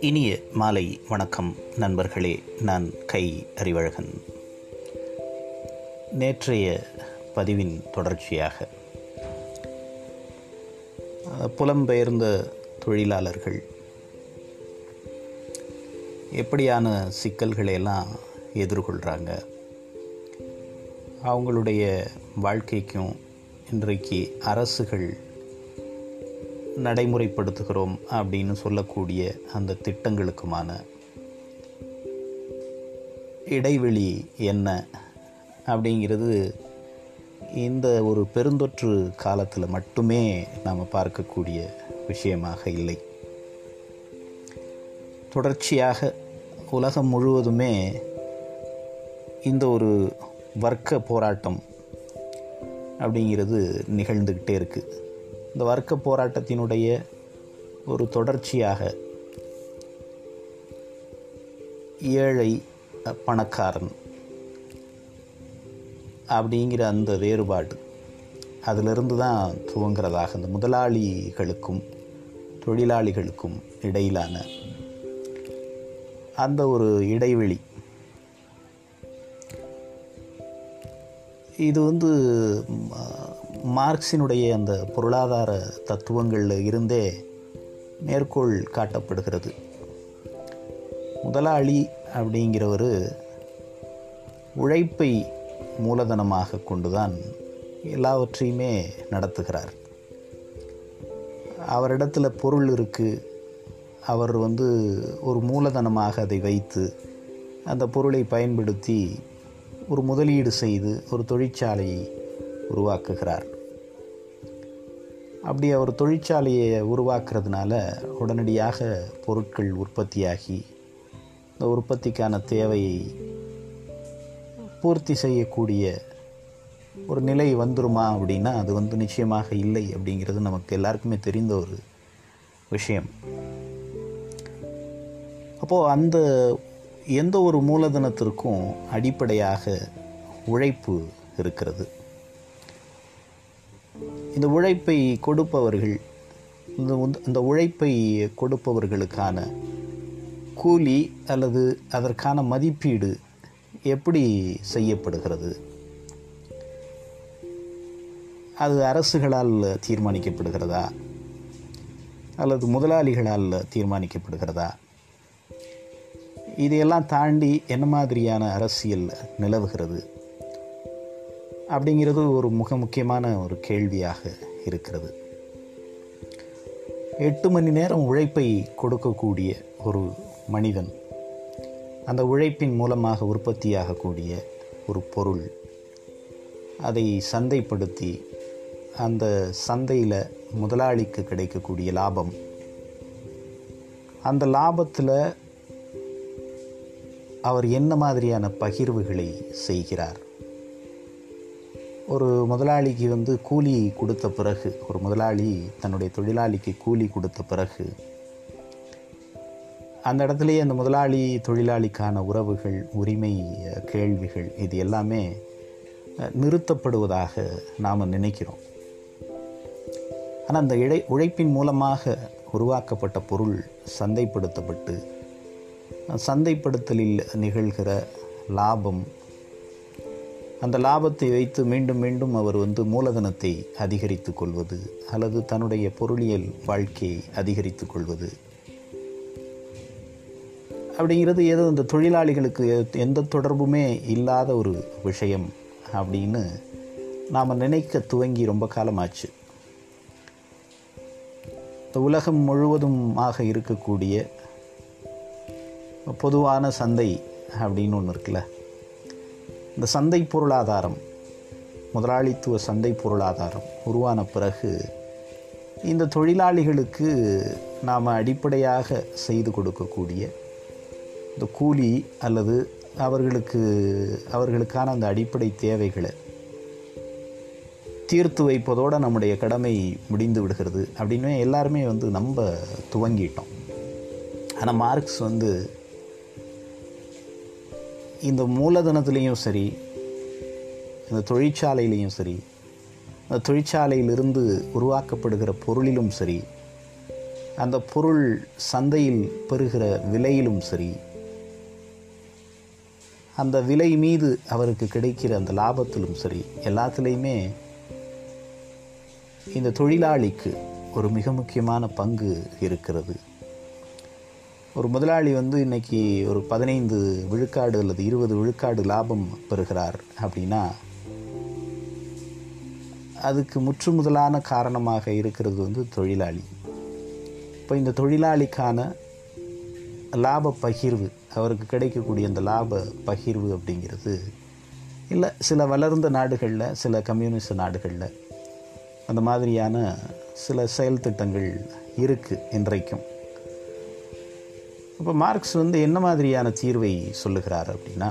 இனிய மாலை வணக்கம் நண்பர்களே நான் கை அறிவழகன். நேற்றைய பதிவின் தொடர்ச்சியாக புலம்பெயர்ந்த தொழிலாளர்கள் எப்படியான சிக்கல்களை எல்லாம் எதிர்கொள்கிறாங்க அவங்களுடைய வாழ்க்கைக்கும் இன்றைக்கு அரசுகள் நடைமுறைப்படுத்துகிறோம் அப்படின்னு சொல்லக்கூடிய அந்த திட்டங்களுக்குமான இடைவெளி என்ன அப்படிங்கிறது இந்த ஒரு பெருந்தொற்று காலத்தில் மட்டுமே நாம் பார்க்கக்கூடிய விஷயமாக இல்லை. தொடர்ச்சியாக உலகம் முழுவதுமே இந்த ஒரு வர்க்க போராட்டம் அப்படிங்கிறது நிகழ்ந்துக்கிட்டே இருக்குது இந்த வர்க்க போராட்டத்தினுடைய ஒரு தொடர்ச்சியாக ஏழை பணக்காரன் அப்படிங்கிற அந்த வேறுபாடு அதிலிருந்து தான் துவங்கிறதாக இந்த முதலாளிகளுக்கும் தொழிலாளிகளுக்கும் இடையிலான அந்த ஒரு இடைவெளி இது வந்து மார்க்சினுடைய அந்த பொருளாதார தத்துவங்களில் இருந்தே மேற்கோள் காட்டப்படுகிறது. முதலாளி அப்படிங்கிறவர் உழைப்பை மூலதனமாக கொண்டுதான் எல்லாவற்றையுமே நடத்துகிறார். அவரிடத்துல பொருள் இருக்குது அவர் வந்து ஒரு மூலதனமாக அதை வைத்து அந்த பொருளை பயன்படுத்தி ஒரு முதலீடு செய்து ஒரு தொழிற்சாலையை உருவாக்குகிறார். அப்படி அவர் தொழிற்சாலையை உருவாக்குறதுனால உடனடியாக பொருட்கள் உற்பத்தியாகி இந்த உற்பத்திக்கான தேவையை பூர்த்தி செய்யக்கூடிய ஒரு நிலை வந்துருமா அப்படின்னா அது வந்து நிச்சயமாக இல்லை அப்படிங்கிறது நமக்கு எல்லாருக்குமே தெரிந்த ஒரு விஷயம். அப்போது அந்த எந்த ஒரு மூலதனத்திற்கும் அடிப்படையாக உழைப்பு இருக்கிறது. இந்த உழைப்பை கொடுப்பவர்கள் இந்த இந்த உழைப்பை கொடுப்பவர்களுக்கான கூலி அல்லது அதற்கான மதிப்பீடு எப்படி செய்யப்படுகிறது? அது அரசுகளால் தீர்மானிக்கப்படுகிறதா? அல்லது முதலாளிகளால் தீர்மானிக்கப்படுகிறதா? இதையெல்லாம் தாண்டி என்ன மாதிரியான அரசியல் நிலவுகிறது? அப்படிங்கிறது ஒரு மிக முக்கியமான ஒரு கேள்வியாக இருக்கிறது. எட்டு மணி நேரம் உழைப்பை கொடுக்கக்கூடிய ஒரு மனிதன் அந்த உழைப்பின் மூலமாக உற்பத்தியாகக்கூடிய ஒரு பொருள் அதை சந்தைப்படுத்தி அந்த சந்தையில் முதலாளிக்கு கிடைக்கக்கூடிய லாபம் அந்த லாபத்தில் அவர் என்ன மாதிரியான பகிர்வுகளை செய்கிறார்? ஒரு முதலாளிக்கு வந்து கூலி கொடுத்த பிறகு ஒரு முதலாளி தன்னுடைய தொழிலாளிக்கு கூலி கொடுத்த பிறகு அந்த இடத்துலையே அந்த முதலாளி தொழிலாளிக்கான உறவுகள் உரிமை கேள்விகள் இது எல்லாமே நிறுத்தப்படுவதாக நாம் நினைக்கிறோம். ஆனால் அந்த இடை உழைப்பின் மூலமாக உருவாக்கப்பட்ட பொருள் சந்தைப்படுத்தப்பட்டு சந்தைப்படுத்தலில் நிகழ்கிற லாபம். அந்த லாபத்தை வைத்து மீண்டும் மீண்டும் அவர் வந்து மூலதனத்தை அதிகரித்து கொள்வது அல்லது தன்னுடைய பொருளியல் வாழ்க்கையை அதிகரித்து கொள்வது. அப்படிங்கிறது ஏதோ இந்த தொழிலாளிகளுக்கு எந்த தொடர்புமே இல்லாத ஒரு விஷயம் அப்படின்னு நாம் நினைக்க துவங்கி ரொம்ப காலமாச்சு. இந்த உலகம் முழுவதுமாக இருக்கக்கூடிய பொதுவான சந்தை அப்படின்னு ஒன்று இருக்குல்ல. இந்த சந்தை பொருளாதாரம் முதலாளித்துவ சந்தை பொருளாதாரம் உருவான பிறகு இந்த தொழிலாளிகளுக்கு நாம் அடிப்படையாக செய்து கொடுக்கக்கூடிய இந்த கூலி அல்லது அவர்களுக்கு அவர்களுக்கான அந்த அடிப்படை தேவைகளை தீர்த்து வைப்பதோடு நம்முடைய கடமை முடிந்து விடுகிறது அப்படின்னு எல்லாருமே வந்து நம்ப துவங்கிட்டோம். ஆனால் மார்க்ஸ் வந்து இந்த மூலதனத்துலேயும் சரி இந்த தொழிற்சாலையிலையும் சரி அந்த தொழிற்சாலையிலிருந்து உருவாக்கப்படுகிற பொருளிலும் சரி அந்த பொருள் சந்தையில் பெறுகிற விலையிலும் சரி அந்த விலை மீது அவருக்கு கிடைக்கிற அந்த லாபத்திலும் சரி எல்லாத்துலேயுமே இந்த தொழிலாளிக்கு ஒரு மிக முக்கியமான பங்கு இருக்கிறது. ஒரு முதலாளி வந்து இன்னைக்கு ஒரு பதினைந்து விழுக்காடு அல்லது இருபது விழுக்காடு லாபம் பெறுகிறார் அப்படின்னா அதுக்கு முற்று முதலான காரணமாக இருக்கிறது வந்து தொழிலாளி. இப்போ இந்த தொழிலாளிக்கான லாப பகிர்வு அவருக்கு கிடைக்கக்கூடிய அந்த லாப பகிர்வு அப்படிங்கிறது இல்லை சில வளர்ந்த நாடுகளில் சில கம்யூனிஸ்ட் நாடுகளில் அந்த மாதிரியான சில செயல் திட்டங்கள் இருக்குது இன்றைக்கும். இப்போ மார்க்ஸ் வந்து என்ன மாதிரியான தீர்வை சொல்லுகிறார் அப்படின்னா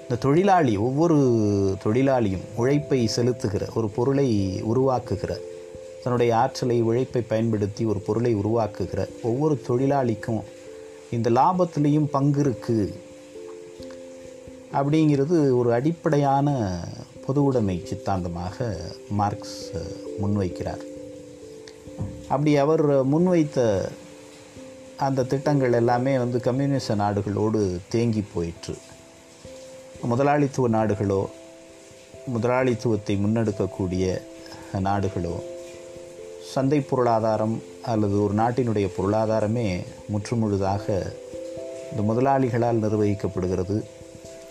இந்த தொழிலாளி ஒவ்வொரு தொழிலாளியும் உழைப்பை செலுத்துகிற ஒரு பொருளை உருவாக்குகிற தன்னுடைய ஆற்றலை உழைப்பை பயன்படுத்தி ஒரு பொருளை உருவாக்குகிற ஒவ்வொரு தொழிலாளிக்கும் இந்த லாபத்திலையும் பங்கு இருக்குது அப்படிங்கிறது ஒரு அடிப்படையான பொது உடைமை சித்தாந்தமாக மார்க்ஸ் முன்வைக்கிறார். அப்படி அவர் முன்வைத்த அந்த திட்டங்கள் எல்லாமே வந்து கம்யூனிச நாடுகளோடு தேங்கி போயிற்று. முதலாளித்துவ நாடுகளோ முதலாளித்துவத்தை முன்னெடுக்கக்கூடிய நாடுகளோ சந்தை பொருளாதாரம் அல்லது ஒரு நாட்டினுடைய பொருளாதாரமே முற்றுமுழுதாக இந்த முதலாளிகளால் நிர்வகிக்கப்படுகிறது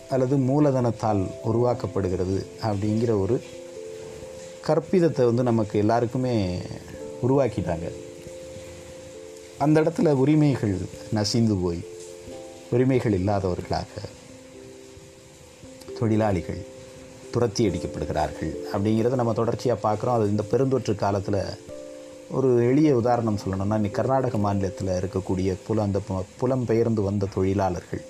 அல்லது மூலதனத்தால் உருவாக்கப்படுகிறது அப்படிங்கிற ஒரு கற்பிதத்தை வந்து நமக்கு எல்லாருக்குமே உருவாக்கிட்டாங்க. அந்த இடத்துல உரிமைகள் நசிந்து போய் உரிமைகள் இல்லாதவர்களாக தொழிலாளிகள் துரத்தி அடிக்கப்படுகிறார்கள் அப்படிங்கிறத நம்ம தொடர்ச்சியாக பார்க்குறோம். அது இந்த பெருந்தொற்று காலத்தில் ஒரு எளிய உதாரணம் சொல்லணும்னா இன்னைக்கு கர்நாடக மாநிலத்தில் இருக்கக்கூடிய புல அந்த பு- புலம்பெயர்ந்து வந்த தொழிலாளர்கள்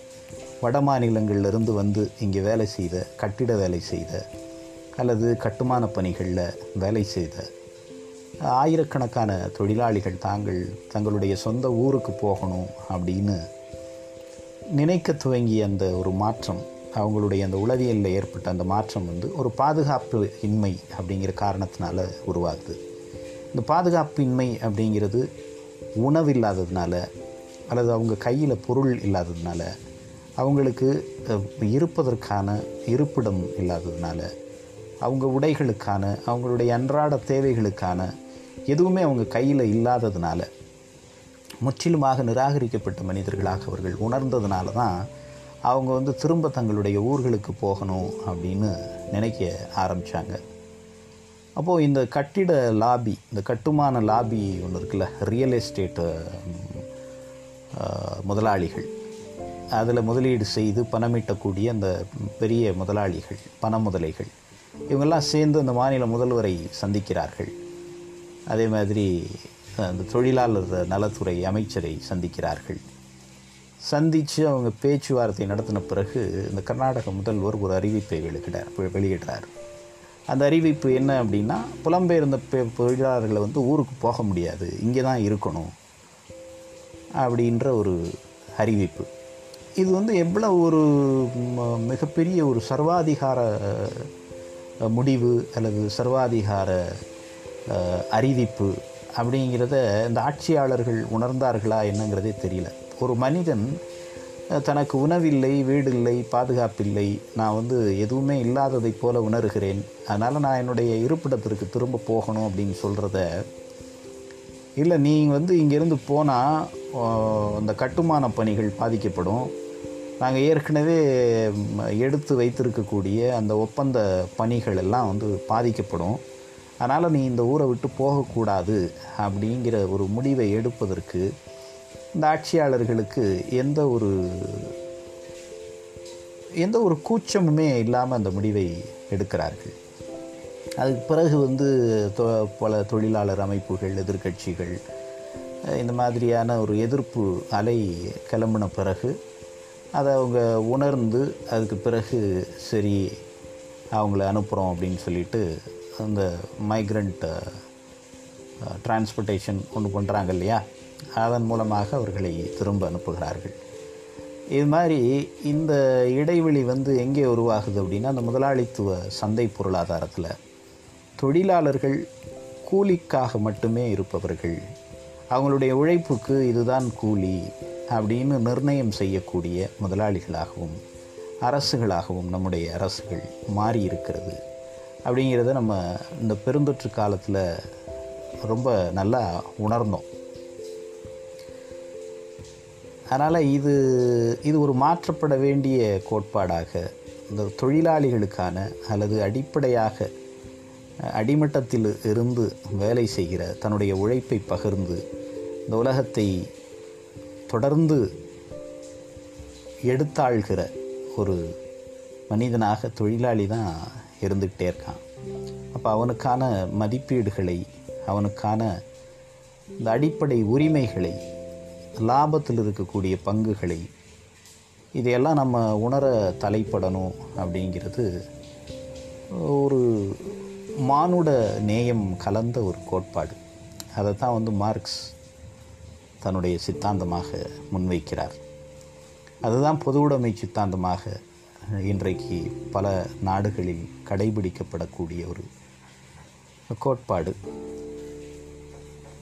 வட மாநிலங்களிலிருந்து வந்து இங்கே வேலை செய்த கட்டிட வேலை செய்த அல்லது கட்டுமான பணிகளில் வேலை செய்த ஆயிரக்கணக்கான தொழிலாளிகள் தாங்கள் தங்களுடைய சொந்த ஊருக்கு போகணும் அப்படின்னு நினைக்க துவங்கிய அந்த ஒரு மாற்றம் அவங்களுடைய அந்த உளவியலில் ஏற்பட்ட அந்த மாற்றம் வந்து ஒரு பாதுகாப்பு இன்மை அப்படிங்கிற காரணத்தினால உருவாகுது. இந்த பாதுகாப்பு இன்மை அப்படிங்கிறது உணவு இல்லாததுனால அல்லது அவங்க கையில் பொருள் இல்லாததுனால அவங்களுக்கு இருப்பதற்கான இருப்பிடம் இல்லாததுனால அவங்க உடைகளுக்கான அவங்களுடைய அன்றாட தேவைகளுக்கான எதுவுமே அவங்க கையில் இல்லாததுனால முற்றிலுமாக நிராகரிக்கப்பட்ட மனிதர்களாக அவர்கள் உணர்ந்ததுனால தான் அவங்க வந்து திரும்ப தங்களுடைய ஊர்களுக்கு போகணும் அப்படின்னு நினைக்க ஆரம்பித்தாங்க அப்போது இந்த கட்டிட லாபி இந்த கட்டுமான லாபி ஒன்று இருக்குல்ல ரியல் எஸ்டேட்டு முதலாளிகள். அதில் முதலீடு செய்து பணமிட்டக்கூடிய அந்த பெரிய முதலாளிகள் பண முதலைகள் இவங்கெல்லாம் சேர்ந்து அந்த மாநில முதல்வரை சந்திக்கிறார்கள். அதே மாதிரி அந்த தொழிலாளர் நலத்துறை அமைச்சரை சந்திக்கிறார்கள். சந்தித்து அவங்க பேச்சுவார்த்தை நடத்தின பிறகு இந்த கர்நாடக முதல்வர் ஒரு அறிவிப்பை வெளியிடார் வெளியிடுறார். அந்த அறிவிப்பு என்ன அப்படின்னா புலம்பெயர்ந்த பெ- தொழிலாளர்களை வந்து ஊருக்கு போக முடியாது இங்கே தான் இருக்கணும் அப்படின்ற ஒரு அறிவிப்பு. இது வந்து எவ்வளோ ஒரு ம- மிகப்பெரிய ஒரு சர்வாதிகார முடிவு அல்லது சர்வாதிகார அறிவிப்பு அப்படிங்கிறத இந்த ஆட்சியாளர்கள் உணர்ந்தார்களா என்னங்கிறதே தெரியல. ஒரு மனிதன் தனக்கு உணவில்லை வீடில்லை பாதுகாப்பில்லை நான் வந்து எதுவுமே இல்லாததைப் போல உணர்கிறேன் அதனால் நான் என்னுடைய இருப்பிடத்திற்கு திரும்ப போகணும் அப்படின்னு சொல்கிறத இல்லை நீ வந்து இங்கேருந்து போனால் அந்த கட்டுமான பணிகள் பாதிக்கப்படும். நாங்கள் ஏற்கனவே எடுத்து வைத்திருக்கக்கூடிய அந்த ஒப்பந்த பணிகள் எல்லாம் வந்து பாதிக்கப்படும். அதனால் நீ இந்த ஊரை விட்டு போகக்கூடாது அப்படிங்கிற ஒரு முடிவை எடுப்பதற்கு இந்த ஆட்சியாளர்களுக்கு எந்த ஒரு எந்த ஒரு கூச்சமுமே இல்லாமல் அந்த முடிவை எடுக்கிறார்கள். அதுக்கு பிறகு வந்து தொ- பல தொழிலாளர் அமைப்புகள் எதிர்க்கட்சிகள் இந்த மாதிரியான ஒரு எதிர்ப்பு அலை கிளம்பின பிறகு அதை அவங்க உணர்ந்து அதுக்கு பிறகு சரி அவங்கள அனுப்புகிறோம் அப்படின்னு சொல்லிட்டு அந்த மைக்ரண்ட் டிரான்ஸ்போர்ட்டேஷன் ஒன்று பண்ணுறாங்க இல்லையா? அதன் மூலமாக அவர்களை திரும்ப அனுப்புகிறார்கள். இது மாதிரி இந்த இடைவெளி வந்து எங்கே உருவாகுது அப்படின்னா அந்த முதலாளித்துவ சந்தை பொருளாதாரத்தில். தொழிலாளர்கள் கூலிக்காக மட்டுமே இருப்பவர்கள். அவங்களுடைய உழைப்புக்கு இதுதான் கூலி அப்படின்னு நிர்ணயம் செய்யக்கூடிய முதலாளிகளாகவும் அரசுகளாகவும் நம்முடைய அரசுகள் மாறி இருக்கிறது அப்படிங்கிறத நம்ம இந்த பெருந்தொற்று காலத்தில் ரொம்ப நல்லா உணர்ந்தோம். அதனால் இது இது ஒரு மாற்றப்பட வேண்டிய கோட்பாடாக இந்த தொழிலாளிகளுக்கான அல்லது அடிப்படையாக அடிமட்டத்தில் இருந்து வேலை செய்கிற தன்னுடைய உழைப்பை பகிர்ந்து இந்த உலகத்தை தொடர்ந்து எடுத்தாள்கிற ஒரு மனிதனாக தொழிலாளி தான் இருந்துக்கிட்டே இருக்கான். அப்போ அவனுக்கான மதிப்பீடுகளை அவனுக்கான இந்த அடிப்படை உரிமைகளை லாபத்தில் இருக்கக்கூடிய பங்குகளை இதையெல்லாம் நம்ம உணர தலைப்படணும் அப்படிங்கிறது ஒரு மானுட நேயம் கலந்த ஒரு கோட்பாடு. அதை தான் வந்து மார்க்ஸ் தன்னுடைய சித்தாந்தமாக முன்வைக்கிறார். அதுதான் பொதுவுடைமை சித்தாந்தமாக இன்றைக்கு பல நாடுகளில் கடைபிடிக்கப்படக்கூடிய ஒரு கோட்பாடு.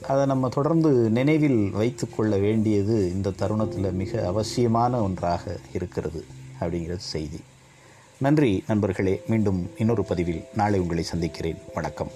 அதை நம்ம தொடர்ந்து நினைவில் வைத்து கொள்ள வேண்டியது இந்த தருணத்தில் மிக அவசியமான ஒன்றாக இருக்கிறது அப்படிங்கிறது செய்தி. நன்றி நண்பர்களே. மீண்டும் இன்னொரு பதிவில் நாளை உங்களை சந்திக்கிறேன். வணக்கம்.